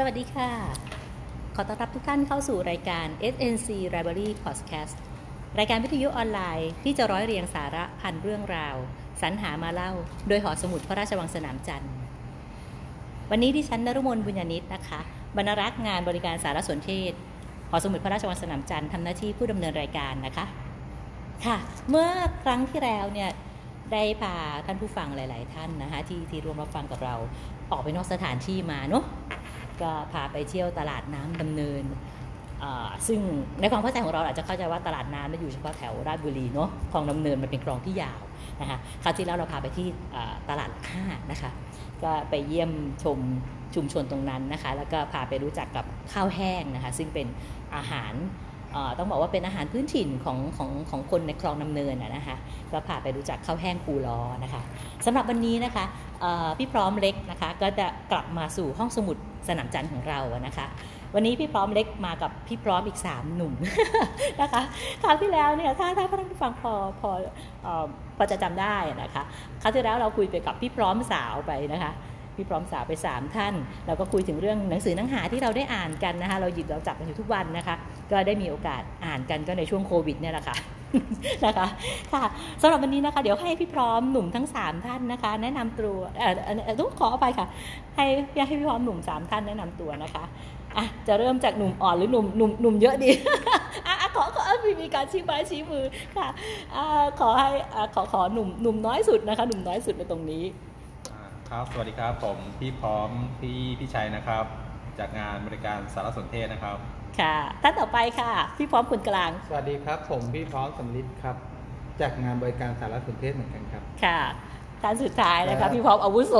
สวัสดีค่ะ ขอต้อนรับทุกท่านเข้าสู่รายการ SNC Library Podcast รายการวิทยุออนไลน์ที่จะร้อยเรียงสาระพันเรื่องราว สรรหามาเล่า โดยหอสมุดพระราชวังสนามจันทร์ วันนี้ดิฉันนรุมนบุญญานิตนะคะ บรรรักษ์งานบริการสารสนเทศ หอสมุดพระราชวังสนามจันทร์ทำหน้าที่ผู้ดำเนินรายการนะคะ ค่ะ เมื่อครั้งที่แล้วเนี่ยได้พาท่านผู้ฟังหลาย ๆ ท่านนะคะที่ที่ร่วมรับฟังกับเราออกไปนอกสถานที่มาเนาะ ก็พาไปเที่ยวตลาดน้ำดำเนิน ซึ่งในความเข้าใจของเราอาจจะเข้าใจว่าตลาดน้ำมันอยู่เฉพาะแถวราชบุรีเนาะคลองดำเนินมันเป็นคลองที่ยาวนะคะคราวที่แล้วเราพาไปที่ตลาดห้านะคะก็ไปเยี่ยมชมชุมชนตรงนั้นนะคะ แล้วก็พาไปรู้จักกับข้าวแห้งนะคะ ซึ่งเป็นอาหาร ต้องบอกว่าเป็นอาหารพื้นถิ่นของของของคนในคลองน้ำเนินนะคะก็พาไปรู้จักข้าวแห้งปูล้อนะคะสำหรับวันนี้นะคะพี่พร้อมเล็กนะคะก็จะกลับมาสู่ห้องสมุดสนามจันทร์ของเรานะคะ วันนี้พี่พร้อมเล็กมากับพี่พร้อมอีก 3 หนุ่มนะคะคราวที่แล้วเนี่ยถ้าถ้าท่านผู้ฟังพอพอพอจะจำได้นะคะคราวที่แล้วเราคุยไปกับพี่พร้อมสาวไปนะคะ พี่พร้อมสาวไป 3 ท่าน เราก็คุยถึงเรื่องหนังสือหนังหาที่เราได้อ่านกันนะคะเราหยิบเราจับกันอยู่ทุกวันนะคะ ก็ได้มีโอกาสอ่านกันก็ในช่วงโควิดเนี่ยแหละค่ะนะคะค่ะสำหรับวันนี้นะคะ เดี๋ยวให้พี่พร้อมหนุ่มทั้ง 3 ท่านนะคะ แนะนำตัวเอ่อต้องขอไปค่ะ ให้ให้พี่พร้อมหนุ่ม 3 ท่านแนะนำตัวนะคะอะจะเริ่มจากหนุ่มอ่อนหรือหนุ่มหนุ่มหนุ่มเยอะดีอะขอขอมีมีการชี้ไม้ชี้มือค่ะอ่าขอให้อ่าขอขอหนุ่มหนุ่มน้อยสุดนะคะ หนุ่มน้อยสุดในตรงนี้ ครับ สวัสดีครับ ผมพี่พร้อมพี่พี่ชัยนะครับ จากงานบริการสารสนเทศนะครับ ค่ะ ท่านต่อไปค่ะ พี่พร้อมคนกลาง สวัสดีครับ ผมพี่พร้อมสำลิดครับ จากงานบริการสารสนเทศเหมือนกันครับ ค่ะ ท่านสุดท้ายนะคะ พี่พร้อมอาวุโส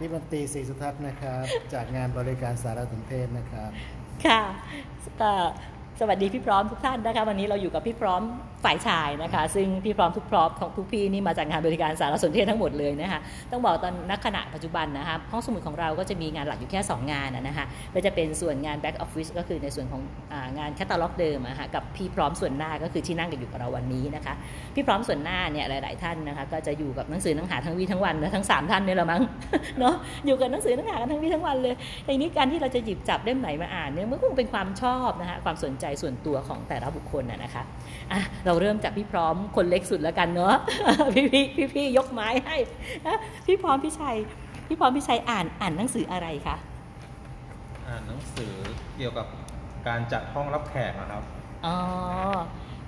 พี่บันตีศรีสุทัศน์นะครับ จากงานบริการสารสนเทศนะครับ ค่ะสวัสดีพี่พร้อมทุกท่านนะคะ วันนี้เราอยู่กับพี่พร้อม ฝ่ายชายนะคะ ซึ่งพี่พร้อมทุกพร้อมของทุกพี่นี่มาจากงานบริการสารสนเทศทั้งหมดเลยนะคะต้องบอกตอนนักขณะปัจจุบันนะคะห้องสมุดของเราก็จะมีงานหลักอยู่แค่ 2 งานนะคะก็จะเป็นส่วนงาน back office ก็คือในส่วนของงานแคตตาล็อกเดิมนะคะกับพี่พร้อมส่วนหน้าก็คือที่นั่งกันอยู่กับเราวันนี้นะคะพี่พร้อมส่วนหน้าเนี่ยหลาย ๆ ท่านนะคะก็จะอยู่กับหนังสือหนังหาทั้งวีทั้งวันนะทั้ง 3 ท่านเนี่แหละมั้งเนาะอยู่กับหนังสือหนังหากันทั้งวีทั้งวันเลยทีนี้การที่เราจะหยิบจับเล่มไหนมาอ่านเนี่ยมันคงเป็นความชอบนะคะความสนใจส่วนตัวของแต่ละบุคคลนะคะอะเราเริ่มจากพี่พร้อมคนเล็กสุดแล้วกันเนาะพี่พี่พี่พี่ยกไม้ให้นะพี่พร้อมพี่ชัยพี่พร้อมพี่ชัยอ่านอ่านหนังสืออะไรคะอ่านหนังสือเกี่ยวกับการจัดห้องรับแขกนะครับอ๋อ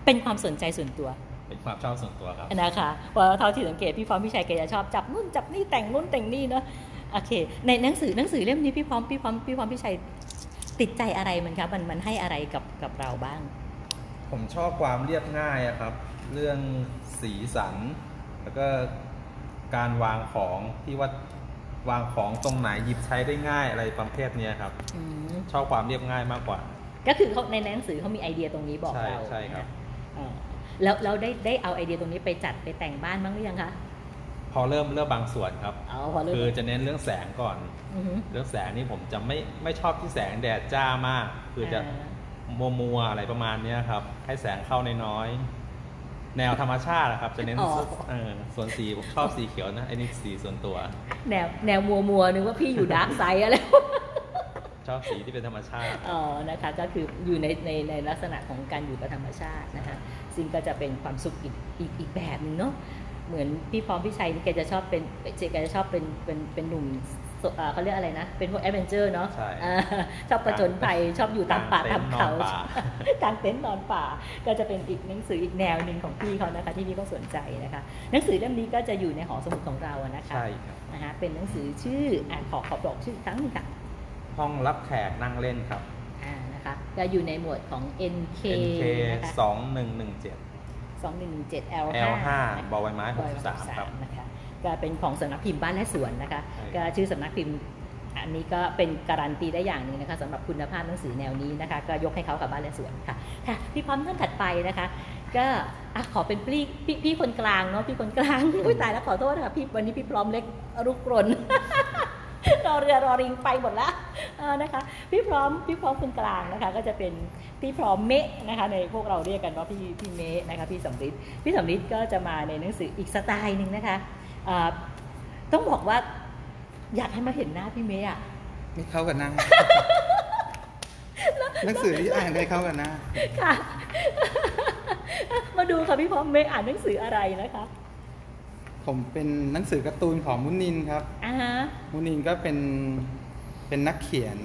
เป็นความสนใจส่วนตัวเป็นความชอบส่วนตัวครับนะคะว่าเท่าที่สังเกตพี่พร้อมพี่ชัยแกจะชอบจับนู่นจับนี่แต่งนู่นแต่งนี่เนาะโอเค ในหนังสือหนังสือเล่มนี้พี่พร้อมพี่พร้อมพี่พร้อมพี่ชัยติดใจอะไรมันครับมันมันให้อะไรกับกับเราบ้าง ผมชอบความเรียบง่ายครับ เรื่องสีสัน แล้วก็การวางของที่ว่าวางของตรงไหนหยิบใช้ได้ง่ายอะไรประเภทนี้ครับอชอบความเรียบง่ายมากกว่า ก็คือเขาในหนังสือเขามีไอเดียตรงนี้บอกเราใช่ครับแล้วเราได้ได้เอาไอเดียตรงนี้ไปจัดไปแต่งบ้านบ้างหรือยังคะพอเริ่มเริ่มบางส่วนครับคือจะเน้นเรื่องแสงก่อนเรื่องแสงนี่ผมจะไม่ไม่ชอบที่แสงแดดจ้ามาก คือจะ มัวมัวอะไรประมาณนี้ครับ ให้แสงเข้าในน้อย แนวธรรมชาตินะครับ จะเน้นส่วนสีผมชอบสีเขียวนะไอ้นี่สีส่วนตัว แนวแนวมัวมัวนึกว่าพี่อยู่ดาร์กไซด์อะไรชอบสีที่เป็นธรรมชาติอ๋อนะคะก็คืออยู่ในในในลักษณะของการอยู่กับธรรมชาตินะคะซึ่งก็จะเป็นความสุขอีกอีกอีกแบบหนึ่งเนาะเหมือนพี่พร้อมพี่ชัยนี่แกจะชอบเป็นแกจะชอบเป็นเป็นเป็นหนุ่ม เขาเรียกอะไรนะ เป็นพวกแอดเวนเจอร์เนาะชอบประจนภัยชอบอยู่ตามป่าตามเขากางเต็นท์นอนป่า ก็จะเป็นอีกหนังสืออีกแนวหนึ่งของพี่เขานะคะที่พี่ก็สนใจนะคะ หนังสือเล่มนี้ก็จะอยู่ในหอสมุดของเรานะคะใช่ครับนะคะเป็นหนังสือชื่ออ่าขอขอบอกชื่อครั้งนึงค่ะห้องรับแขกนั่งเล่นครับอ่านะคะจะอยู่ในหมวดของ NK สองหนึ่งหนึ่งเจ็ดสองหนึ่งหนึ่งเจ็ด L ห้าบอใบไม้หกสิบสามครับนะคะ ก็เป็นของสำนักพิมพ์บ้านและสวนนะคะก็ชื่อสำนักพิมพ์อันนี้ก็เป็นการันตีได้อย่างหนึ่งนะคะสำหรับคุณภาพหนังสือแนวนี้นะคะ ก็ยกให้เขากับบ้านและสวนค่ะค่ะพี่พร้อมท่านถัดไปนะคะ ก็อขอเป็นพี่พี่พี่คนกลางเนาะพี่คนกลางอุ้ยตายแล้วขอโทษค่ะพี่วันนี้พี่พร้อมเล็กรุกรนรอเรือรอริงไปหมดแล้วนะคะ พี่พร้อมพี่พร้อมคนกลางนะคะ ก็จะเป็นพี่พร้อมเมะนะคะ ในพวกเราเรียกกันว่าพี่พี่เมะนะคะพี่สำริดพี่สำริดก็จะมาในหนังสืออีกสไตล์หนึ่งนะคะ ต้องบอกว่าอยากให้มาเห็นหน้าพี่เมย์อะไม่เข้ากันหน้าหนังสือที่อ่านไม่เข้ากันหน้าค่ะ มาดูค่ะพี่พร้อมไม่อ่านหนังสืออะไรนะคะ ผมเป็นหนังสือการ์ตูนของมุนินครับอ่าฮะมุนินก็เป็นเป็นนักเขียน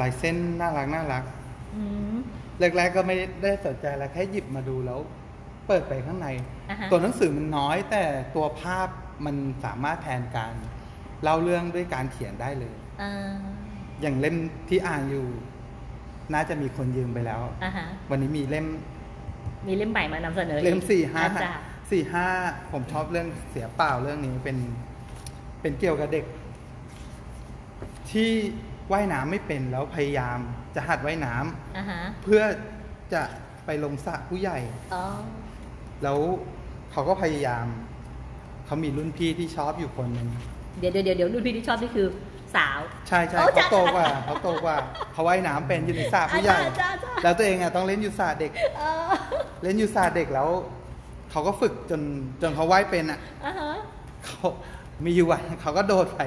ลายเส้นน่ารักน่ารักแรกๆก็ไม่ได้สนใจอะไรแค่หยิบมาดูแล้ว เปิดไปข้างใน ตัวหนังสือมันน้อย แต่ตัวภาพมันสามารถแทนการเล่าเรื่องด้วยการเขียนได้เลยอย่างเล่มที่อ่านอยู่ น่าจะมีคนยืมไปแล้ววันนี้มีเล่ม มีเล่มใหม่มานำเสนอเล่มสี่ห้าสี่ห้าผมชอบเรื่องเสียเปล่าเรื่องนี้เป็นเป็นเกี่ยวกับเด็ก ที่ว่ายน้ำไม่เป็นแล้วพยายามจะหัดว่ายน้ำเพื่อจะไปลงสระผู้ใหญ่ แล้วเขาก็พยายาม เขามีรุ่นพี่ที่ชอบอยู่คนหนึ่งเดี๋ยวเดี๋ยวเดี๋ยวรุ่นพี่ที่ชอบนี่คือสาว ใช่ใช่เขาโตกว่าเขาโตกว่าเขาว่ายน้ำเป็นอยู่ในสระผู้ใหญ่ แล้วตัวเองอะต้องเล่นอยู่สระเด็กเล่นอยู่สระเด็กแล้ว เขาก็ฝึกจนจนเขาว่ายเป็นอะเขามีอยู่วันเขาก็โดดไป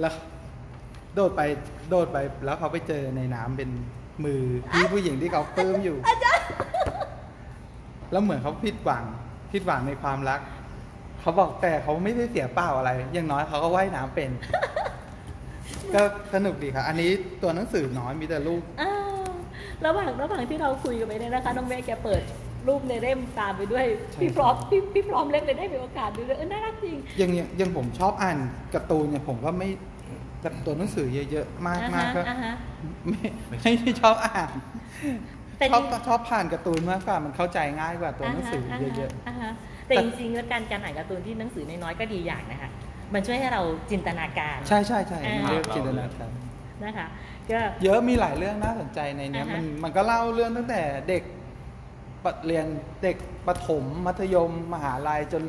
แล้ว โดดไปโดดไปแล้วเขาไปเจอในน้ำเป็นมือพี่ผู้หญิงที่เขาปลื้มอยู่ แล้วเหมือนเขาผิดหวังผิดหวังในความรัก เขาบอกแต่เขาไม่ได้เสียเปล่าอะไร อย่างน้อยเขาก็ว่ายน้ำเป็น ก็สนุกดีครับอันนี้ตัวหนังสือน้อยมีแต่รูประหว่างระหว่างที่เราคุยกันไปเนี่ยนะคะน้องแม่แกเปิดรูปในเล่มตามไปด้วย พี่พร้อมพี่พี่พร้อมเล่มเลยได้มีโอกาสดูเลยเออน่ารักจริงอย่างเนี้ยยังผมชอบอ่านการ์ตูนเนี่ยผมก็ไม่กับตัวหนังสือเยอะๆมากมากก็ไม่ไม่ได้ชอบอ่าน ชอบชอบผ่านการ์ตูนมากกว่ามันเข้าใจง่ายกว่าตัวหนังสือเยอะๆแต่จริงๆแล้วการการอ่านการ์ตูนที่หนังสือน้อยๆก็ดีอย่างนะคะมันช่วยให้เราจินตนาการ ใช่ใช่ใช่เรื่องจินตนาการนะคะก็เยอะมีหลายเรื่องน่าสนใจในนี้มันมันก็เล่าเรื่องตั้งแต่เด็กเรียนเด็กประถมมัธยม มหาลัยจน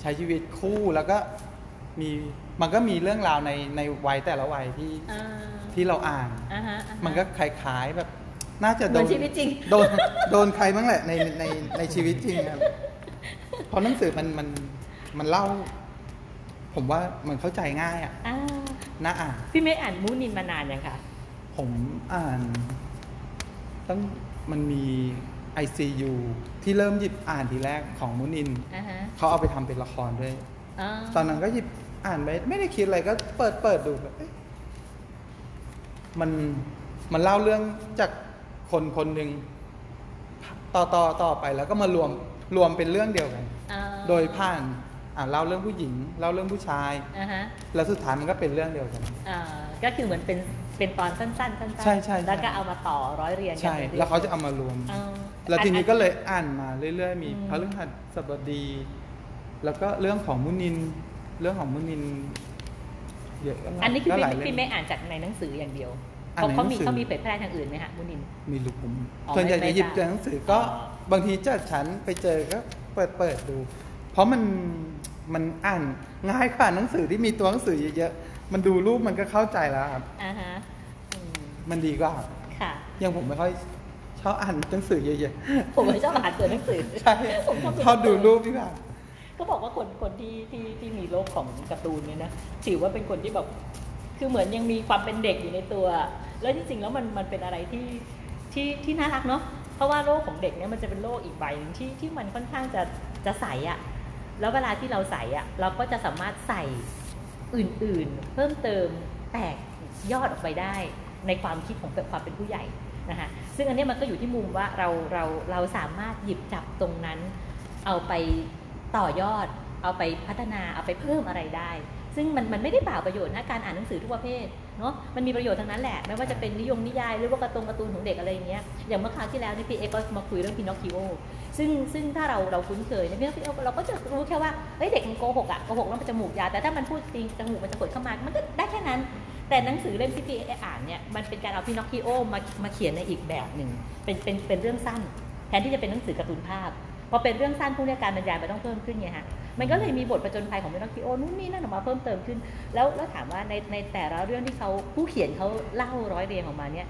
ใช้ชีวิตคู่แล้วก็มีมันก็มีเรื่องราวในในวัยแต่ละวัยที่ที่เราอ่าน มันก็คล้ายๆแบบ น่าจะโดนชีวิตจริงโดนโดนใครบ้างแหละในในในชีวิตจริงครับเพราะหนังสือมันมันมันเล่า ผมว่ามันเข้าใจง่ายอะน่าอ่านพี่ไม่อ่านมูนินมานานยังคะผมอ่านตั้งมันมี ICU ที่เริ่มหยิบอ่านทีแรกของมุนินเขาเอาไปทำเป็นละครด้วย ตอนนั้นก็หยิบอ่านไม่ไม่ได้คิดอะไรก็เปิดเปิดดูแบบมันมันเล่าเรื่องจาก คนคนหนึ่งต่อต่อต่อไปแล้วก็มารวมรวมเป็นเรื่องเดียวกัน โดยผ่านอ่าเล่าเรื่องผู้หญิงเล่าเรื่องผู้ชายแล้วสุดท้ายมันก็เป็นเรื่องเดียวกันก็คือเหมือนเป็นเป็นตอนสั้นๆสั้นๆใช่ใช่แล้วก็เอามาต่อร้อยเรียงใช่แล้วเขาจะเอามารวม แล้วทีนี้ก็เลยอ่านมาเรื่อย ๆ มีพระฤหัสบดี แล้วก็เรื่องของมุนินเรื่องของมุนินเยอะอันนี้คือพี่ไม่อ่านจากในหนังสืออย่างเดียว เขาเขามีเขามีเผยแพร่ทางอื่นไหมฮะมุนินมีลูกผมส่วนใหญ่จะหยิบจากหนังสือก็บางทีจัดฉันไปเจอก็เปิดเปิดดู เพราะมันมันอ่านง่ายกว่าหนังสือที่มีตัวหนังสือเยอะๆมันดูรูปมันก็เข้าใจแล้วครับอ่าฮะมันดีกว่าค่ะยังผมไม่ค่อยชอบอ่านหนังสือเยอะๆผมไม่ชอบอ่านตัวหนังสือใช่ชอบดูรูปดีกว่าก็บอกว่าคนคนที่ที่ที่มีโรคของการ์ตูนเนี่ยนะถือว่าเป็นคนที่แบบ คือเหมือนยังมีความเป็นเด็กอยู่ในตัว แล้วจริงๆแล้วมันมันเป็นอะไรที่ที่ที่น่ารักเนาะเพราะว่าโรคของเด็กเนี่ยมันจะเป็นโรคอีกใบหนึ่งที่ที่มันค่อนข้างจะจะใสอะ่ะแล้วเวลาที่เราใส่อะเราก็จะสามารถใส่อื่นๆ เพิ่มเติมแตกยอดออกไปได้ในความคิดของความเป็นผู้ใหญ่นะคะซึ่งอันนี้มันก็อยู่ที่มุมว่าเราเราเราสามารถหยิบจับตรงนั้น เอาไปต่อยอด เอาไปพัฒนาเอาไปเพิ่มอะไรได้ ซึ่งมันมันไม่ได้เปล่าประโยชน์นะการอ่านหนังสือทุกประเภทเนาะมันมีประโยชน์ทั้งนั้นแหละไม่ว่าจะเป็นนิยมนิยายหรือว่าการ์ตูนการ์ตูนของเด็กอะไรเงี้ยอย่างเมื่อคราวที่แล้วนี่พี่เอ็กก็มาคุยเรื่องพินอคคิโอซึ่งซึ่งถ้าเราเราคุ้นเคยในพินอคคิโอเราก็จะรู้แค่ว่าเฮ้ยเด็กมันโกหกอะโกหกแล้วมันจมูกยาวแต่ถ้ามันพูดจริงจมูกมันจะกดเข้ามามันก็ได้แค่นั้น แต่หนังสือเล่มที่พี่เอ็กอ่านเนี่ยมันเป็นการเอาพินอคคิโอมามาเขียนในอีกแบบหนึ่งเป็นเป็นเป็นเรื่องสั้น แทนที่จะเป็นหนังสือการ์ตูนภาพพอเป็นเรื่องสั้นพวกนี้การบรรยายมันต้องเพิ่มขึ้นไงฮะ มันก็เลยมีบทผจญภัยของพินอคคิโอนู่นนี่นั่นออกมาเพิ่มเติมขึ้น แล้วแล้วถามว่าในในแต่ละเรื่องที่เขาผู้เขียนเขาเล่าร้อยเรียงออกมาเนี่ย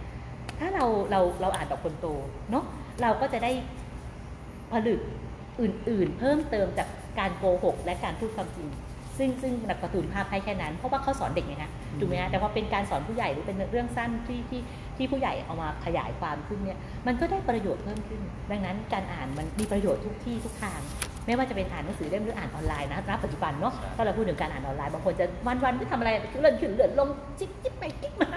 ถ้าเราเราเราอ่านแบบคนโตเนาะเราก็จะได้ผลึกอื่น ๆ เพิ่มเติมจากการโกหก และการพูดความจริงซึ่งซึ่งการ์ตูนภาพให้แค่นั้น เพราะว่าเขาสอนเด็กไงนะถูกไหมฮะแต่พอเป็นการสอนผู้ใหญ่หรือเป็นเรื่องสั้นที่ที่ที่ผู้ใหญ่เอามาขยายความขึ้นเนี่ยมันก็ได้ประโยชน์เพิ่มขึ้น ดังนั้นการอ่านมันมีประโยชน์ทุกที่ทุกทาง ไม่ว่าจะเป็นอ่านหนังสือเล่มหรืออ่านออนไลน์นะรับปัจจุบันเนาะถ้าเราพูดถึงการอ่านออนไลน์บางคนจะวันวันที่ทำอะไรเลื่อนขึ้นเลื่อนลงจิ๊บจิ๊บไปจิ๊บมา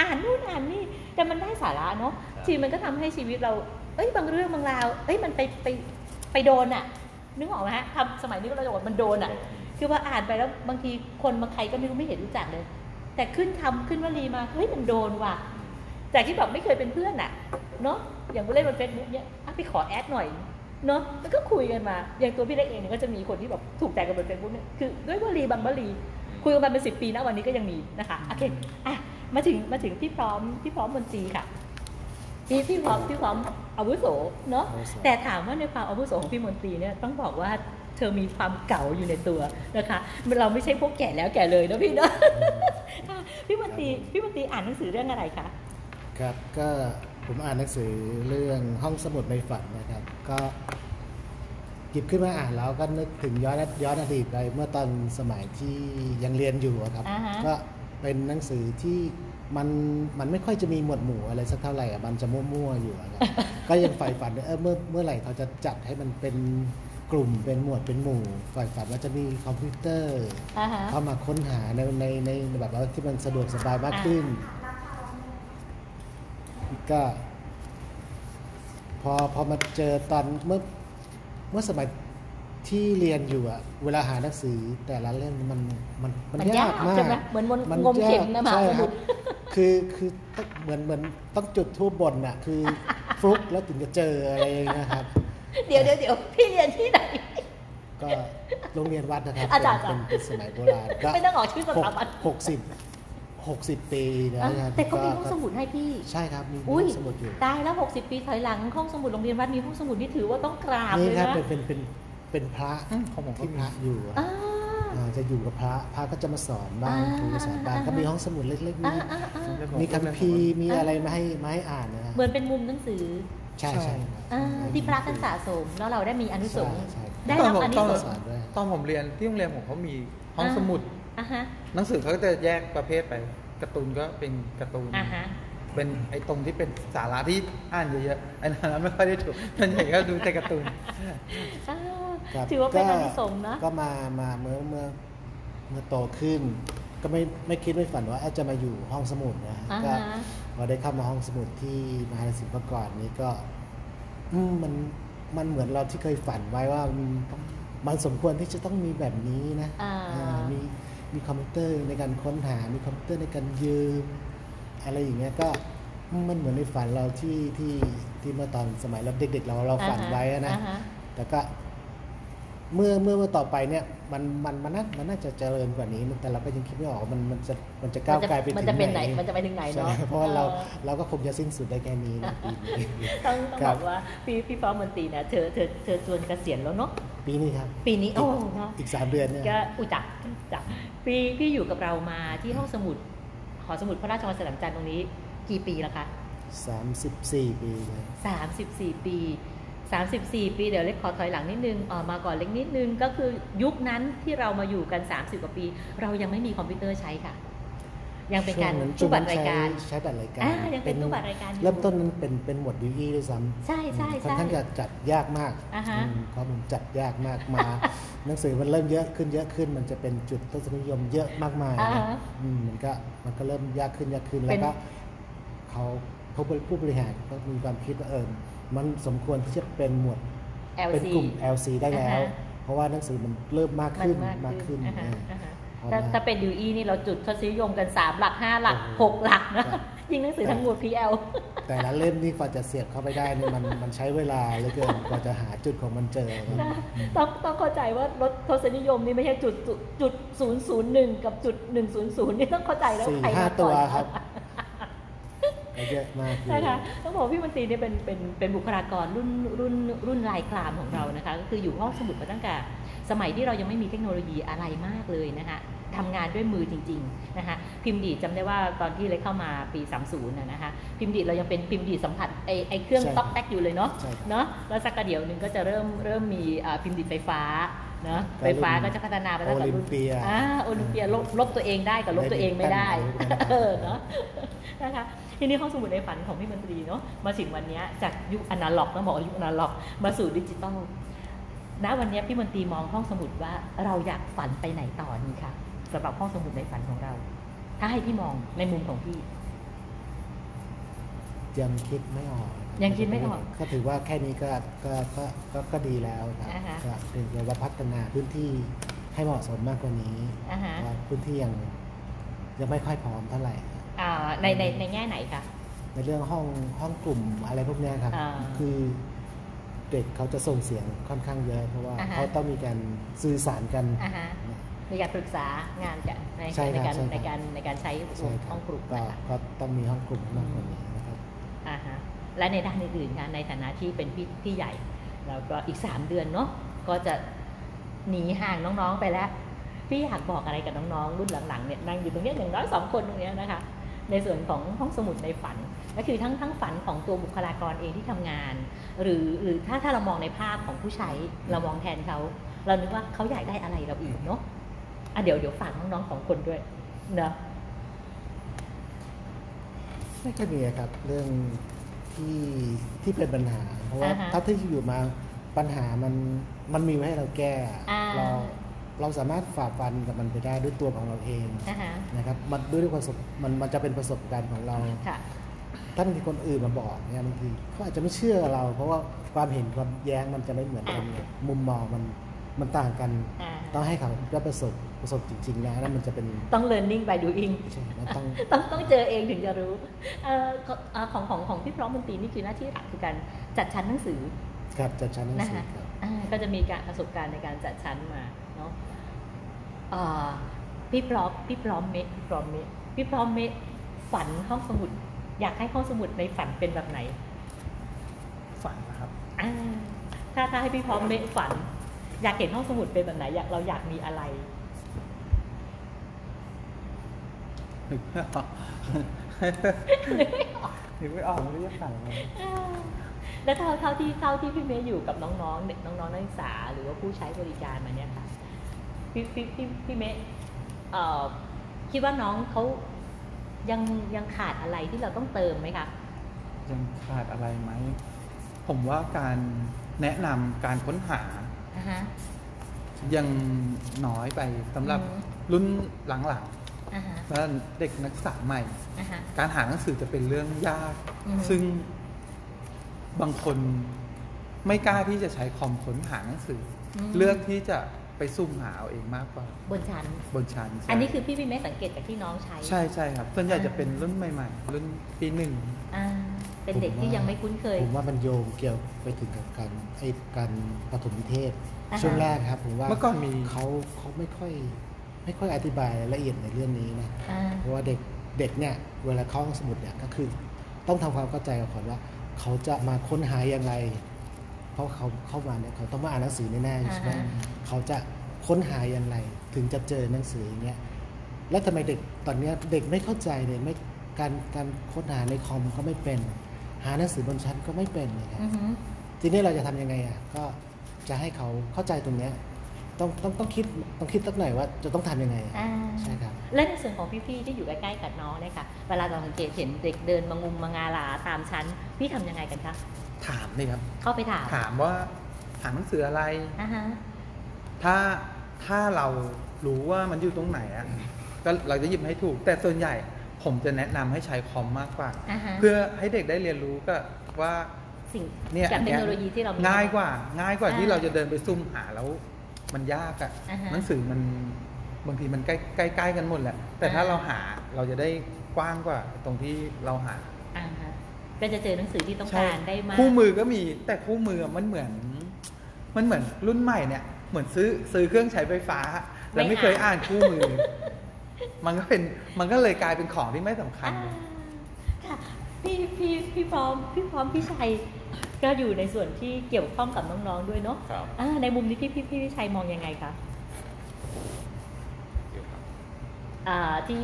อ่านนู่นอ่านนี่แต่มันได้สาระเนาะทีมันก็ทำให้ชีวิตเรา เอ้ยบางเรื่องบางราวเอ้ยมันไปไปไปโดนอะนึกออกไหมฮะทำสมัยนี้ก็เราจะบอกมันโดนอะคือว่าอ่านไปแล้วบางทีคนบางใครก็ไม่รู้ไม่เห็นรู้จักเลย แต่ขึ้นทำขึ้นวลีมาเฮ้ยมันโดนว่ะจากที่แบบไม่เคยเป็นเพื่อนอะเนาะอย่างเล่นบนเฟซบุ๊กเนี้ยไปขอ add หน่อย เนาะแล้วก็คุยกันมา อย่างตัวพี่เล็กเองเนี่ยก็จะมีคนที่แบบถูกใจกันบนเฟซบุ๊กเนี่ยคือด้วยวลีบางวลีคุยกันมาเป็นสิบปีนะวันนี้ก็ยังมีนะคะโอเคอะมาถึงมาถึงพี่พร้อมพี่พร้อมมนตรีค่ะพี่พี่พร้อมพี่พร้อมอาวุโสเนาะแต่ถามว่าในความอาวุโสของพี่มนตรีเนี่ยต้องบอกว่าเธอมีความเก่าอยู่ในตัวนะคะเราไม่ใช่พวกแก่แล้วแก่เลยนะพี่เนาะพี่มนตรีพี่มนตรีอ่านหนังสือเรื่องอะไรคะครับก็ ผมอ่านหนังสือเรื่องห้องสมุดในฝันนะครับ ก็หยิบขึ้นมาอ่านแล้วก็นึกถึงย้อนย้อนอดีตไปเมื่อตอนสมัยที่ยังเรียนอยู่ครับก็เป็นหนังสือที่มันมันไม่ค่อยจะมีหมวดหมู่อะไรสักเท่าไหร่อะมันจะมั่วๆอยู่ครับ ก็ยังใฝ่ฝันเออเมื่อเมื่อไหร่เขาจะจัดให้มันเป็นกลุ่มเป็นหมวดเป็นหมู่ใฝ่ฝันว่าจะมีคอมพิวเตอร์เข้ามาค้นหาในในในแบบว่าที่มันสะดวกสบายมากขึ้น ก็พอพอมาเจอตอนเมื่อเมื่อสมัยที่เรียนอยู่อะเวลาหาหนังสือแต่ละเล่มมันมันมันยากมากเหมือนมันงมเข็มนะมาใช่ครับคือคือเหมือนเหมือนต้องจุดทูบบนอะคือฟลุกแล้วถึงจะเจออะไรอย่างเงี้ยครับ เดี๋ยวเดี๋ยวเดี๋ยวพี่เรียนที่ไหนก็โรงเรียนวัดนะครับเป็นสมัยโบราณก็ไม่ต้องออกชื่อสถาบันหกสิบ หกสิบปีนะแต่ก็มีห้องสมุดให้พี่ ใช่ครับมีห้องสมุดอยู่ตายแล้วหกสิบปีถอยหลังห้องสมุดโรงเรียนวัดมีห้องสมุดที่ถือว่าต้องกราบเลยนะ เป็นเป็นเป็นเป็นพระของผมที่พระอยู่จะอยู่กับพระพระก็จะมาสอนบ้างครูสอนบ้างก็มีห้องสมุดเล็กๆมีมีคัมภีร์มีอะไรมาให้มาให้อ่านนะเหมือนเป็นมุมหนังสือใช่ใช่ที่พระท่านสะสม แล้วเราได้มีอนุสงส์ได้รับอนุสงส์ ตอนผมเรียนที่โรงเรียนผมเขามีห้องสมุด หนังสือเขาก็จะแยกประเภทไปการ์ตูนก็เป็นการ์ตูนเป็นไอ้ตรงที่เป็นสาระที่อ่านเยอะๆไอ้นั้นไม่ค่อยได้ถูกส่วนใหญ่ก็ดูแต่การ์ตูนถือว่าเป็นอนิสงส์นะ ก็มามาเมื่อเมื่อเมื่อโตขึ้น ก็ไม่ไม่คิดไม่ฝันว่าจะมาอยู่ห้องสมุดนะก็พอได้เข้ามาห้องสมุดที่มหาลัยศิลปากรนี้ก็มันมันเหมือนเราที่เคยฝันไว้ว่ามันสมควรที่จะต้องมีแบบนี้นะมีมี คอมพิวเตอร์ในการค้นหา มีคอมพิวเตอร์ในการยืมอะไรอย่างเงี้ยก็มันเหมือนในฝันเราที่ที่ที่เมื่อตอนสมัยเราเด็ก ๆ เราเราฝันไว้นะแต่ก็เมื่อเมื่อเมื่อต่อไปเนี่ยมันมันมันน่ามันน่าจะเจริญกว่านี้แต่เราก็ยังคิดไม่ออกมันมันจะมันจะก้าวไกลไปถึงไหนมันจะเป็นไหนมันจะไปถึงไหนเนาะเพราะว่าเราเราก็คงจะสิ้นสุดได้แค่นี้นะปีนี้ต้องต้องบอกว่าพี่พี่ฟ้อมนตรีนะเธอเธอเธอจวนเกษียณแล้วเนาะปีนี้ครับ ปีนี้โอ้อีกสามเดือนเนี่ยก็อุจักจัก พี่พี่อยู่กับเรามาที่ห้องสมุดหอสมุดพระราชวังสนามจันทร์ตรงนี้ กี่ปีแล้วคะสามสิบสี่ปีสามสิบสี่ปีสามสิบสี่ปี เดี๋ยวเล็กขอถอยหลังนิดนึงออกมาก่อนเล็กนิดนึงก็คือยุคนั้นที่เรามาอยู่กันสามสิบกว่าปี เรายังไม่มีคอมพิวเตอร์ใช้ค่ะ ยังเป็นการตู้บัตรรายการใช้บัตรรายการยังเป็นตู้บัตรรายการ เริ่มต้นนั้นเป็นเป็นหมวดดีอีด้วยซ้ำใช่ใช่ใช่ค่อนข้างจะจัดยากมากเพราะมันจัดยากมากมา หนังสือมันเริ่มเยอะขึ้นเยอะขึ้น มันจะเป็นจุดทศนิยมเยอะมากมายมันก็มันก็เริ่มยากขึ้นยากขึ้นแล้วก็เขาผู้บริหารก็มีความคิดว่าเออมันสมควรที่จะเป็นหมวดเป็นกลุ่ม LC ได้แล้ว เพราะว่าหนังสือมันเริ่มมากขึ้นมากขึ้นถ้าถ้าเป็น UE นี่เราจุดทศนิยมกัน 3 หลัก 5 หลัก 6 หลักนะ ยิ่งหนังสือทั้งหมด PL แต่ละเล่มนี่กว่าจะเสียบเข้าไปได้นี่มันมันใช้เวลาเหลือเกินกว่าจะหาจุดของมันเจอต้องต้องเข้าใจว่ารถทศนิยมนี่ไม่ใช่จุดจุดศูนย์ศูนย์หนึ่งกับจุดหนึ่งศูนย์ศูนย์นี่ต้องเข้าใจแล้วใครมาตัวครับเยอะมากนะคะต้องบอกพี่มนตรีเนี่ยเป็นเป็นเป็นบุคลากรรุ่นรุ่นรุ่นลายคลามของเรานะคะ ก็คืออยู่ห้องสมุดมาตั้งแต่สมัยที่เรายังไม่มีเทคโนโลยีอะไรมากเลยนะคะ ทำงานด้วยมือจริงๆนะคะพิมพ์ดีจำได้ว่าตอนที่เลยเข้ามาปี 30นะคะพิมพ์ดีเรายังเป็นพิมพ์ดีสัมผัสไอไอเครื่องต๊อกแท็กอยู่เลยเนาะเนาะแล้วสักกระเดี๋ยวหนึ่งก็จะเริ่มเริ่มมีพิมพ์ดีไฟฟ้านะไฟฟ้าก็จะพัฒนาไปตั้งแต่รุ่นอ่าโอลิมเปียลบลบตัวเองได้กับลบตัวเองไม่ได้เออเนาะนะคะทีนี้ห้องสมุดในฝันของพี่มนตรีเนาะมาถึงวันนี้จากยุคอนาล็อกต้องบอกยุคอนาล็อก มาสู่ดิจิตอลณวันนี้พี่มนตรีมองห้องสมุดว่าเราอยากฝันไปไหนต่อนี่ค่ะ สำหรับห้องสมุดในฝันของเรา ถ้าให้พี่มองในมุมของพี่ ยังคิดไม่ออกยังคิดไม่ออกก็ถือว่าแค่นี้ก็ก็ก็ก็ก็ดีแล้วครับก็ถึงจะพัฒนาพื้นที่ให้เหมาะสมมากกว่านี้พื้นที่ยังยังไม่ค่อยพร้อมเท่าไหร่ในในในแง่ไหนคะในเรื่องห้องห้องกลุ่มอะไรพวกนี้ครับ คือเด็กเขาจะส่งเสียงค่อนข้างเยอะเพราะว่าเขาต้องมีการสื่อสารกัน ในการปรึกษางานกันในในการในการในการใช้ห้องกลุ่มก็ต้องมีห้องกลุ่มมากกว่านี้นะครับอ่าฮะและในด้านอื่นๆคะในฐานะที่เป็นพี่พี่ใหญ่ แล้วก็อีกสามเดือนเนาะก็จะหนีห่างน้องๆไปแล้ว พี่อยากบอกอะไรกับน้องๆ รุ่นหลังๆเนี่ยนั่งอยู่ตรงนี้อย่างน้อยสองคนตรงนี้นะคะ ในส่วนของห้องสมุดในฝันก็คือทั้งทั้งฝันของตัวบุคลากรเองที่ทำงาน หรือหรือถ้าถ้าเรามองในภาพของผู้ใช้เรามองแทนเขา เรานึกว่าเขาอยากได้อะไรเราอีกเนาะ อะเดี๋ยวเดี๋ยวฝากน้องๆสองคนด้วยเนาะไม่ค่อยมีครับเรื่องที่ที่เป็นปัญหา เพราะว่าถ้าที่อยู่มาปัญหามันมันมีไว้ให้เราแก้ เราเราสามารถฝ่าฟันกับมันไปได้ด้วยตัวของเราเองนะครับมันด้วยด้วยความสมันมันจะเป็นประสบการณ์ของเราถ้ามีคนอื่นมาบอกเนี่ยบางทีเขาอาจจะไม่เชื่อเรา เพราะว่าความเห็นความแย้งมันจะไม่เหมือนกันมุมมองมัน มันต่างกันต้องให้เขาได้ประสบประสบจริงๆนะแล้วมันจะเป็นต้อง learning by doing ใช่ต้อง ต้องต้องเจอเองถึงจะรู้ของของของพี่พร้อมมนตรีนี่คือหน้าที่หลักคือการจัดชั้นหนังสือ ครับจัดชั้นหนังสือครับก็จะมีการประสบการณ์ในการจัดชั้นมาเนาะพี่พร้อมพี่พร้อมเมพี่พร้อมเมพี่พร้อมเมฝันห้องสมุด อยากให้ห้องสมุดในฝันเป็นแบบไหนฝันนะครับถ้าถ้าให้พี่พร้อมเมฝัน อยากเห็นห้องสมุดเป็นแบบไหนอยากเราอยากมีอะไรนึกไม่ออกนึกไม่ออกไม่รู้จะฝันอะไรแล้วเท่าเท่าที่เท่าที่พี่เมย์อยู่กับน้องๆเด็กน้องๆนักศึกษา หรือว่าผู้ใช้บริการมาเนี่ยค่ะพี่พี่พี่พี่เมย์คิดว่าน้องเขายังยังขาดอะไรที่เราต้องเติมไหมคะยังขาดอะไรไหม ผมว่าการแนะนำการค้นหา ยังน้อยไปสำหรับรุ่นหลังๆแล้วเด็กนักศึกษาใหม่การหาหนังสือจะเป็นเรื่องยากซึ่งบางคนไม่กล้าที่จะใช้คอมค้นหาหนังสือเลือกที่จะไปซุ่มหาเอาเองมากกว่า บนชั้น บนชั้นอันนี้คือพี่พี่ไม่สังเกตจากที่น้องใช้ ใช่ใช่ครับ ส่วนใหญ่จะเป็นรุ่นใหม่ ๆ รุ่นปีหนึ่ง เป็นเด็กที่ยังไม่คุ้นเคย ผมว่ามันโยงเกี่ยวไปถึงกับการไอ้การปฐมนิเทศ ช่วงแรกครับผมว่าเมื่อก่อนมีเขาเขาไม่ค่อยไม่ค่อยอธิบายละเอียดในเรื่องนี้นะเพราะว่าเด็กเด็กเนี่ยเวลาเข้าสมุดเนี่ยก็คือ ต้องทำความเข้าใจก่อนว่า เขาจะมาค้นหาอย่างไร เพราะเขาเข้ามาเนี่ยเขาต้องมาอ่านหนังสือแน่ๆใช่ไหมเขาจะค้นหาอย่างไร ถึงจะเจอหนังสืออย่างเงี้ยแล้วทำไมเด็กตอนนี้เด็กไม่เข้าใจเลยไม่การการค้นหาในคอมก็ไม่เป็น หาหนังสือบนชั้นก็ไม่เป็นนะครับทีนี้เราจะทํำยังไงอะก็จะให้เขาเข้าใจตรงเนี้ยต้องต้องต้องคิดต้องคิดสักหน่อยว่าจะต้องทำยังไงใช่ครับและในส่วนของพี่ๆที่อยู่ใกล้ๆกับน้องเนี่ยค่ะเวลาเราสังเกตเห็นเด็กเดินมางุมมางาลาตามชั้น พี่ทำยังไงกันคะถามเลยครับ เข้าไปถามถามว่าถามหนังสืออะไรถ้าถ้าเรารู้ว่ามันอยู่ตรงไหนอะก็เราจะหยิบให้ถูก แต่ส่วนใหญ่ ผมจะแนะนำให้ใช้คอมมากกว่า เพื่อให้เด็กได้เรียนรู้ก็ว่าสิ่งเนี่ยเทคโนโลยีที่เราง่ายกว่า ง่ายกว่าที่เราจะเดินไปซุ่มหาแล้ว มันยากอะหนังสือมันบางทีมันใกล้ใกล้กันหมดแหละ แต่ถ้าเราหาเราจะได้กว้างกว่า ตรงที่เราหาก็จะเจอหนังสือที่ต้องการได้มากคู่มือก็มีแต่คู่มือมันเหมือน มันเหมือนรุ่นใหม่เนี่ย เหมือนซื้อซื้อเครื่องใช้ไฟฟ้า แล้วไม่เคยอ่านคู่มือ มันก็เป็นมันก็เลยกลายเป็นของที่ไม่สำคัญค่ะพี่พี่พี่พร้อมพี่พร้อมพี่ชัยก็อยู่ในส่วนที่เกี่ยวข้องกับน้องๆด้วยเนาะในมุมนี้พี่พี่พี่ชัยมองยังไงคะที่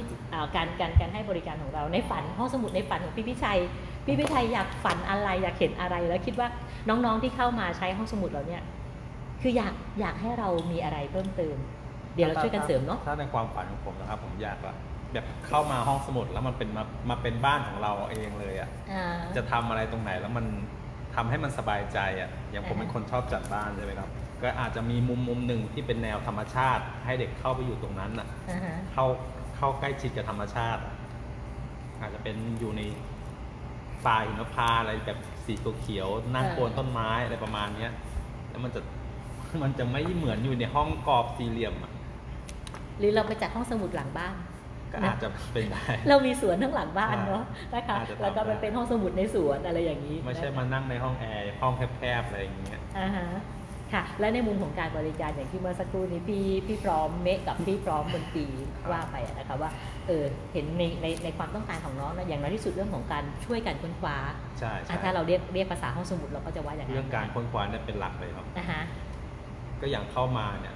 การการการให้บริการของเราในฝันห้องสมุดในฝันของพี่พิชัย พี่พิชัยอยากฝันอะไรอยากเห็นอะไรแล้วคิดว่าน้องๆที่เข้ามาใช้ห้องสมุดเราเนี่ยคืออยากอยากให้เรามีอะไรเพิ่มเติม เดี๋ยวเราช่วยกันเสริมเนาะถ้าในความฝันของผมนะครับ ผมอยากแบบเข้ามาห้องสมุดแล้วมันเป็นมามาเป็นบ้านของเราเองเลยอะจะทำอะไรตรงไหนแล้วมันทำให้มันสบายใจอะอย่างผมเป็นคนชอบจัดบ้านใช่ไหมครับ ก็อาจจะมีมุมมุมหนึ่งที่เป็นแนวธรรมชาติ ให้เด็กเข้าไปอยู่ตรงนั้นอะเข้าเข้าใกล้ชิดกับธรรมชาติ อาจจะเป็นอยู่ในป่าหิมพานอะไรแบบสีเขียวนั่งโคนต้นไม้อะไรประมาณเนี้ยแล้วมันจะมันจะไม่เหมือนอยู่ในห้องกรอบสี่เหลี่ยมอะ หรือเราไปจัดห้องสมุดหลังบ้านก็อาจจะเป็นได้ เรามีสวนทั้งหลังบ้านเนาะนะคะแล้วก็มันเป็นห้องสมุดในสวนอะไรอย่างนี้ ไม่ใช่มานั่งในห้องแอร์ห้องแคบๆอะไรอย่างเงี้ยอ่าฮะค่ะและในมุมของการบริการอย่างที่เมื่อสักครู่นี้พี่พี่พร้อมเมกกับพี่พร้อมบนตีว่าไปนะคะว่าเออเห็นในในในความต้องการของน้องนะอย่างน้อยที่สุดเรื่องของการช่วยกันค้นคว้าใช่ถ้าเราเรียกเรียกภาษาห้องสมุดเราก็จะว่าอย่างนั้นเรื่องการค้นคว้าเนี่ยเป็นหลักเลยครับนะคะก็อย่างเข้ามาเนี่ย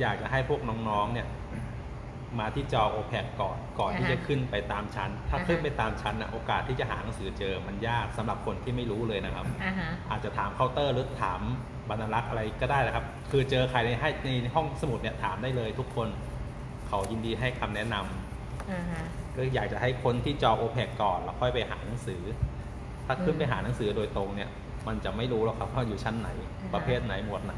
อยากจะให้พวกน้องๆ เนี่ย มาที่จอ o p พก่อนก่อนที่จะขึ้นไปตามชั้น ถ้าขึ้นไปตามชั้นนะโอกาสที่จะหาหนังสือเจอมันยากสำหรับคนที่ไม่รู้เลยนะครับ อาจจะถามเคาน์เตอร์หรือถามบรรลักษ์อะไรก็ได้นะครับ คือเจอใครในให้ในห้องสมุดเนี่ยถามได้เลยทุกคนเขายินดีให้คำแนะนำก็อยากจะให้คนที่จอ o p พก่อนแล้วค่อยไปหาหนังสือ ถ้าขึ้นไปหาหนังสือโดยตรงเนี่ย มันจะไม่รู้หรอกครับว่าอยู่ชั้นไหนประเภทไหนหมวดไหน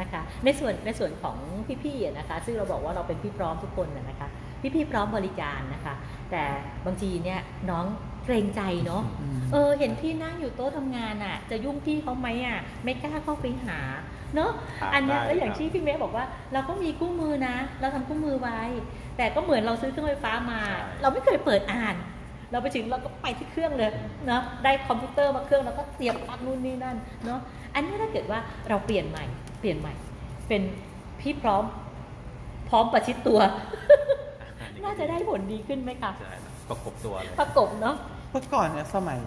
นะคะในส่วนในส่วนของพี่ๆนะคะ ซึ่งเราบอกว่าเราเป็นพี่พร้อมทุกคนนะคะพี่ๆพร้อมบริการนะคะ แต่บางทีเนี่ยน้องเกรงใจเนาะเออเห็นพี่นั่งอยู่โต๊ะทำงานอะ จะยุ่งพี่เขาไหมอะ ไม่กล้าเข้าไปหาเนาะอันนี้แล้วอย่างที่พี่เมย์บอกว่า เราก็มีกู้มือนะ เราทำกู้มือไว้ แต่ก็เหมือนเราซื้อเครื่องไฟฟ้ามา เราไม่เคยเปิดอ่าน เราไปถึงเราก็ไปที่เครื่องเลยเนาะได้คอมพิวเตอร์มาเครื่องแล้วก็เสียบปลั๊กนู่นนี่นั่นเนาะอันนี้ถ้าเกิดว่าเราเปลี่ยนใหม่ เปลี่ยนใหม่ เป็นพี่พร้อม พร้อมประชิดตัว น่าจะได้ผลดีขึ้นไหมคะใช่ประกบตัวเลยประกบเนาะเมื่อก่อนเนี่ยสมัย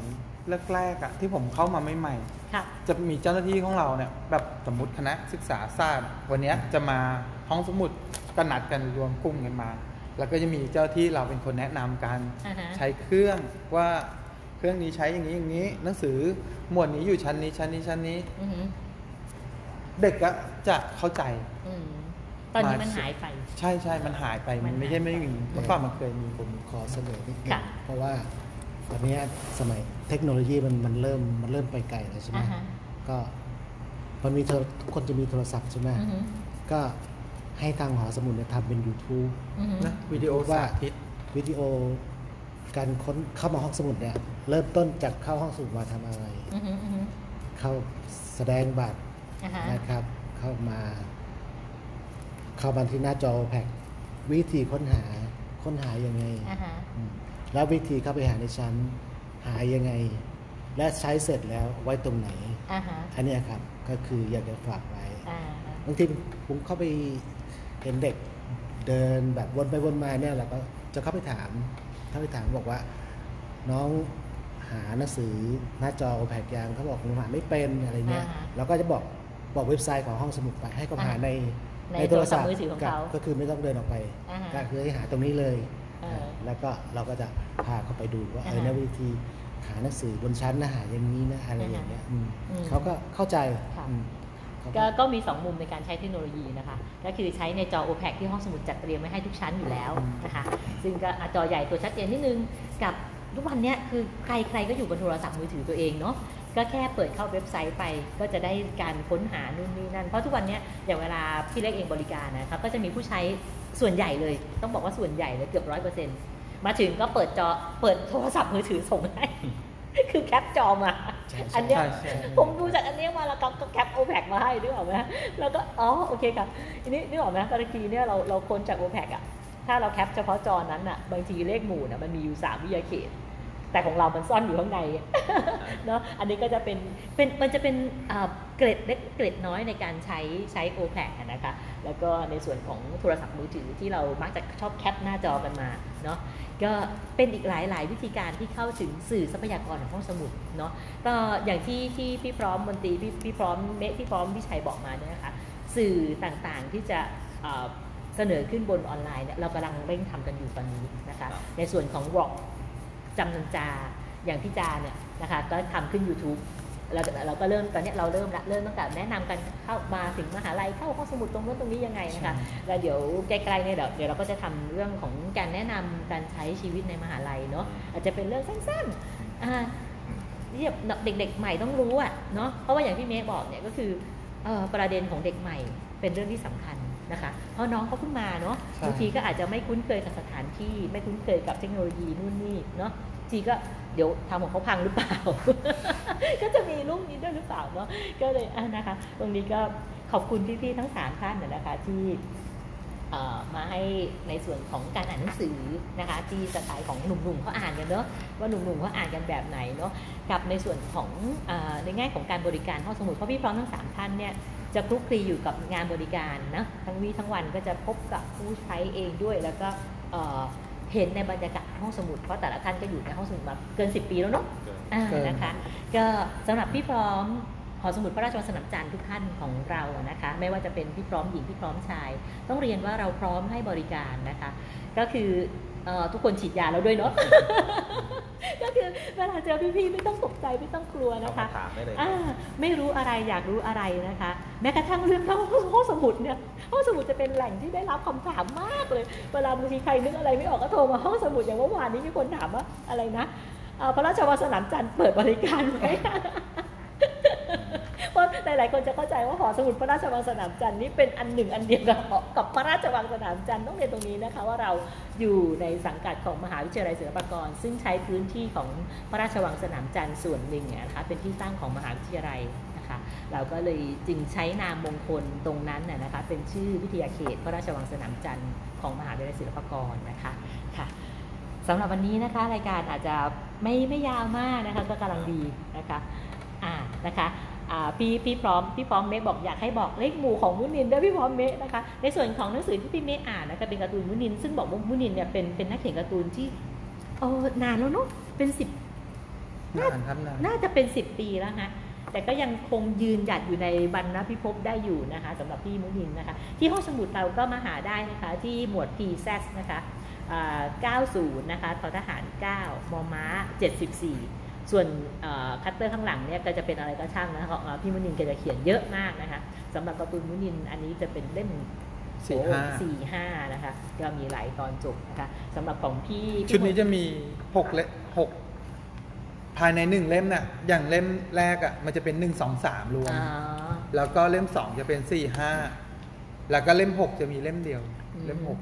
แรกๆอะที่ผมเข้ามาใหม่ๆจะมีเจ้าหน้าที่ของเราเนี่ยแบบสมมติคณะศึกษาศาสตร์วันนี้จะมาห้องสมุดก็นัดกันรวมกลุ่มกันมา แล้วก็จะมีเจ้าที่เราเป็นคนแนะนำการใช้เครื่องว่าเครื่องนี้ใช้อย่างนี้อย่างนี้ หนังสือหมวดนี้อยู่ชั้นนี้ชั้นนี้ชั้นนี้ เด็กก็จะเข้าใจตอนนี้มันหายไป ใช่ใช่มันหายไปมันไม่ใช่ไม่มีเมื่อก่อนมันเคยมี ผมขอเสนอนิดนึงเพราะว่าตอนนี้สมัยเทคโนโลยีมันมันเริ่มมันเริ่มไปไกลแล้วใช่ไหมก็มันมีทุกคนจะมีโทรศัพท์ใช่ไหมก็ให้ทางหอสมุดเนี่ยทำเป็น YouTube นะวิดีโอว่าวิดีโอการค้นเข้ามาห้องสมุดเนี่ยเริ่มต้นจากเข้าห้องสมุดมาทำอะไรเข้าแสดงบัตร นะครับ เข้ามา เข้ามาที่หน้าจอแพ็กวิธีค้นหาค้นหายังไง แล้ววิธีเข้าไปหาในชั้น หายังไง และใช้เสร็จแล้วไว้ตรงไหนอันนี้ครับก็คืออยากจะฝากไว้บางทีผมเข้าไปเห็นเด็กเดินแบบวนไปวนมาเนี่ยเราก็จะเข้าไปถามถ้าไปถามบอกว่า น้องหาหนังสือหน้าจอแผกยางเขาบอกผมหาไม่เป็นอะไรเงี้ยเราก็จะบอก บอกเว็บไซต์ของห้องสมุดไปให้เขาหาในในโทรศัพท์มือถือของเขาก็คือไม่ต้องเดินออกไปก็คือให้หาตรงนี้เลยแล้วก็เราก็จะพาเขาไปดูว่าเออในวิธีหาหนังสือบนชั้นนะหาอย่างนี้นะอะไรอย่างเงี้ยเขาก็เข้าใจก็ก็มี 2 มุมในการใช้เทคโนโลยีนะคะ ก็คือใช้ในจอ OPEC ที่ห้องสมุดจัดเตรียมไว้ให้ทุกชั้นอยู่แล้วนะคะ ซึ่งก็จอใหญ่ตัวชัดเจนนิดนึง กับทุกวันนี้คือใครใครก็อยู่บนโทรศัพท์มือถือตัวเองเนาะ ก็แค่เปิดเข้าเว็บไซต์ไป ก็จะได้การค้นหานู่นนี่นั่น เพราะทุกวันนี้อย่างเวลาพี่เล็กเองบริการนะครับก็จะมีผู้ใช้ส่วนใหญ่เลย ต้องบอกว่าส่วนใหญ่เลยเกือบร้อยเปอร์เซ็นต์มาถึงก็เปิดจอเปิดโทรศัพท์มือถือส่งให้คือแคปจอมาอันเนี้ยผมดูจากอันเนี้ยมาแล้วก็แคปโอแพกมาให้นึกออกไหมแล้วก็อ๋อโอเคครับอันนี้นึกออกไหมตอนทีเนี่ยเราเราค้นจากโอแพกอะถ้าเราแคปเฉพาะจอนั้นอะบางทีเลขหมู่น่ะมันมีอยู่สามวิทยาเขต แต่ของเรามันซ่อนอยู่ข้างในเนาะอันนี้ก็จะเป็นเป็นมันจะเป็นเกร็ดเล็กเกร็ดน้อยในการใช้ใช้โอแพกนะคะแล้วก็ในส่วนของโทรศัพท์มือถือที่เรามักจะชอบแคปหน้าจอกันมาเนาะก็เป็นอีกหลาย ๆ วิธีการที่เข้าถึงสื่อทรัพยากรของห้องสมุดเนาะก็อย่างที่ที่พี่พร้อมมนตรีพี่พี่พร้อมเมฆพี่พร้อมพี่ชัยบอกมาเนี่ยนะคะสื่อต่างๆที่จะเสนอขึ้นบนออนไลน์เนี่ยเรากำลังเร่งทำกันอยู่ตอนนี้นะคะในส่วนของวอก จำนันจา อย่างพี่จาเนี่ยนะคะก็ทำขึ้น YouTube เราเราก็เริ่มตอนนี้เราเริ่มละเริ่มตั้งแต่แนะนำกันเข้ามาถึงมหาลัยเข้าห้องสมุดตรงนู้นตรงนี้ยังไงนะคะแล้วเดี๋ยวใกล้ๆเนี่ยเดี๋ยวเดี๋ยวเราก็จะทำเรื่องของการแนะนำการใช้ชีวิตในมหาลัยเนาะอาจจะเป็นเรื่องสั้นๆอ่าเด็กๆใหม่ต้องรู้อะเนาะเพราะว่าอย่างที่เมย์บอกเนี่ยก็คือประเด็นของเด็กใหม่เป็นเรื่องที่สำคัญนะคะเพราะน้องเขาเพิ่งมาเนาะบางทีก็อาจจะไม่คุ้นเคยกับสถานที่ ไม่คุ้นเคยกับเทคโนโลยีนู่นนี่เนาะ ทีก็เดี๋ยวทำของเขาพังหรือเปล่า ก็จะมีลูกนี้ด้วยหรือเปล่าเนาะก็เลยนะคะ ตรงนี้ก็ขอบคุณพี่ๆทั้งสามท่านนะคะที่มาให้ในส่วนของการอ่านหนังสือนะคะที่สไตล์ของหนุ่มๆเขาอ่านกันเนาะว่าหนุ่มๆเขาอ่านกันแบบไหนเนาะกับในส่วนของในแง่ของการบริการห้องสมุดเพราะพี่พร้อมทั้งสามท่านเนี่ยจะคลุกคลีอยู่กับงานบริการนะทั้งวีทั้งวันก็จะพบกับผู้ใช้เองด้วยแล้วก็ เห็นในบรรยากาศห้องสมุดเพราะแต่ละท่านก็อยู่ในห้องสมุดมาเกิน 10 ปีแล้วเนาะนะคะก็สำหรับพี่พร้อมหอสมุดพระราชวังสนามจันทร์ทุกท่านของเรานะคะ ไม่ว่าจะเป็นพี่พร้อมหญิงพี่พร้อมชาย ต้องเรียนว่าเราพร้อมให้บริการนะคะ ก็คือทุกคนฉีดยาแล้วด้วยเนาะก็คือเวลาเจอพี่ๆไม่ต้องตกใจไม่ต้องกลัวนะคะไม่รู้อะไรอยากรู้อะไรนะคะ แม้กระทั่งเรื่องห้องห้องสมุดเนี่ยห้องสมุดจะเป็นแหล่งที่ได้รับคำถามมากเลยเวลาบางทีใครนึกอะไรไม่ออกก็โทรมาห้องสมุดอย่างเมื่อวานนี้มีคนถามว่าอะไรนะพระราชวังสนามจันทร์เปิดบริการไหมเพราะหลายๆคนจะเข้าใจว่าหอสมุดพระราชวังสนามจันทร์นี่เป็นอันหนึ่งอันเดียวกับกับพระราชวังสนามจันทร์ต้องเรียนตรงนี้นะคะว่าเราอยู่ในสังกัดของมหาวิทยาลัยศิลปากร ซึ่งใช้พื้นที่ของพระราชวังสนามจันทร์ส่วนหนึ่งนะคะเป็นที่ตั้งของมหาวิทยาลัย เราก็เลยจึงใช้นามมงคลตรงนั้นนะคะเป็นชื่อวิทยาเขต พระราชวังสนามจันทร์ของมหาวิทยาลัยศิลปากรนะคะค่ะสำหรับวันนี้นะคะรายการอาจจะไม่ไม่ยาวมากนะคะก็กำลังดีนะคะอ่านะคะพี่พี่พร้อมพี่พร้อมเมฆบอกอยากให้บอกเลขหมู่ของมุนินด้วยพี่พร้อมเมฆนะคะในส่วนของหนังสือที่พี่เมฆอ่านนะคะเป็นการ์ตูนมุนิน ซึ่งบอกว่ามุนินเนี่ยเป็นเป็นนักเขียนการ์ตูนที่เออนานแล้วเนาะเป็นสิบนานครับนานน่าจะเป็นสิบปีแล้วฮะ แต่ก็ยังคงยืนหยัดอยู่ในบรรณพิภพได้อยู่นะคะสำหรับพี่มุนินนะคะ ที่ห้องสมุดเราก็มาหาได้นะคะที่หมวด p ซนะคะ90 นะคะททหาร 9มม้า 74 ส่วนคัตเตอร์ข้างหลังเนี่ยก็จะเป็นอะไรก็ช่างนะคะพี่มุนินก็จะเขียนเยอะมากนะคะสำหรับการ์ตูนมุนินอันนี้จะเป็นเล่มสี่ห้าสี่ห้านะคะก็มีหลายตอนจบนะคะสำหรับของพี่ชุดนี้จะมีหกเล่หก ภายในหนึ่งเล่มน่ะอย่างเล่มแรกอะมันจะเป็นหนึ่งสองสามรวม แล้วก็เล่มสองจะเป็นสี่ห้าแล้วก็เล่มหกจะมีเล่มเดียว เล่มหก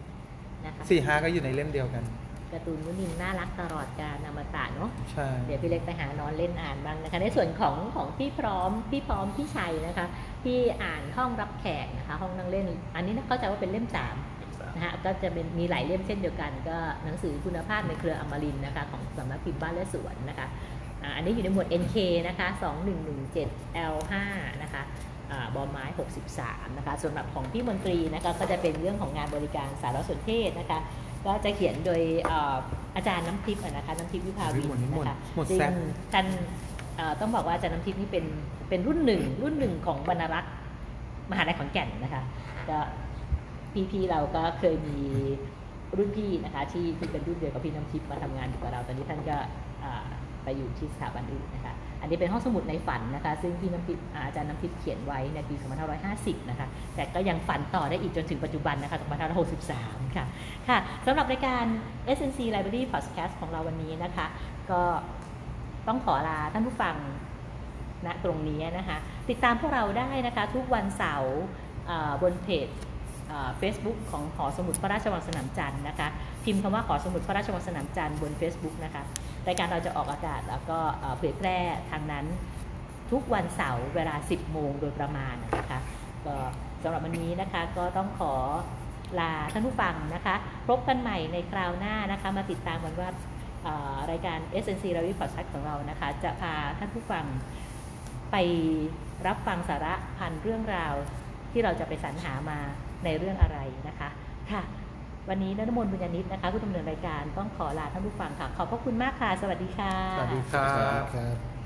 สี่ห้าก็อยู่ในเล่มเดียวกันการ์ตูนมุนินน่ารักตลอดการนามตะเนาะใช่เดี๋ยวพี่เล็กไปหานอนเล่นอ่านบ้างนะคะ ในส่วนของของพี่พร้อมพี่พร้อมพี่ชัยนะคะที่อ่านห้องรับแขกนะคะห้องนั่งเล่น อันนี้เข้าใจว่าเป็นเล่มสามนะฮะก็จะเป็นมีหลายเล่มเช่นเดียวกัน ก็หนังสือคุณภาพในเครืออมรินนะคะของสำนักพิมพ์บ้านและสวนนะคะ อันนี้อยู่ในหมวด NK นะคะ 2117 L5 นะคะบอลไม้ 63 นะคะ ส่วนแบบของพี่มนตรีนะคะก็จะเป็นเรื่องของงานบริการสารสนเทศนะคะ ก็จะเขียนโดยอาจารย์น้ำทิพย์นะคะ น้ำทิพย์วิภาวินนะคะซึ่งท่านต้องบอกว่าอาจารย์น้ำทิพย์นี่เป็นเป็นรุ่นหนึ่งรุ่นหนึ่งของบรรรักษ์มหาลัยขอนแก่นนะคะก็พี่ๆเราก็เคยมีรุ่นพี่นะคะที่ที่เป็นรุ่นเดียวกับพี่น้ำทิพย์มาทำงานอยู่กับเรา ตอนนี้ท่านก็ ไปอยู่ที่สถาบันอื่นนะคะ อันนี้เป็นห้องสมุดในฝันนะคะ ซึ่งพี่น้ำพิษอาจารย์น้ำพิษเขียนไว้ในปี 2550 นะคะ แต่ก็ยังฝันต่อได้อีกจนถึงปัจจุบันนะคะ 2563 ค่ะ ค่ะสำหรับรายการ SNC Library Podcast ของเราวันนี้นะคะ ก็ต้องขอลาท่านผู้ฟังณตรงนี้นะคะ ติดตามพวกเราได้นะคะ ทุกวันเสาร์บนเพจเฟซบุ๊กของหอสมุดพระราชวังสนามจันทร์นะคะ พิมพ์คำว่าหอสมุดพระราชวังสนามจันทร์บน Facebook นะคะรายการเราจะออกอากาศแล้วก็เผยแพร่ทางนั้นทุกวันเสาร์เวลา 10 โมงโดยประมาณนะคะก็สำหรับวันนี้นะคะก็ต้องขอลาท่านผู้ฟังนะคะ พบกันใหม่ในคราวหน้านะคะ มาติดตามกันว่ารายการ SNC ราวิพอดคัสของเรานะคะ จะพาท่านผู้ฟังไปรับฟังสาระพันเรื่องราวที่เราจะไปสรรหามาในเรื่องอะไรนะคะ ค่ะ วันนี้นรมนบุญญาณิตนะคะผู้ดำเนินรายการต้องขอลาท่านผู้ฟังค่ะ ขอบพระคุณมากค่ะ สวัสดีค่ะ สวัสดีครับ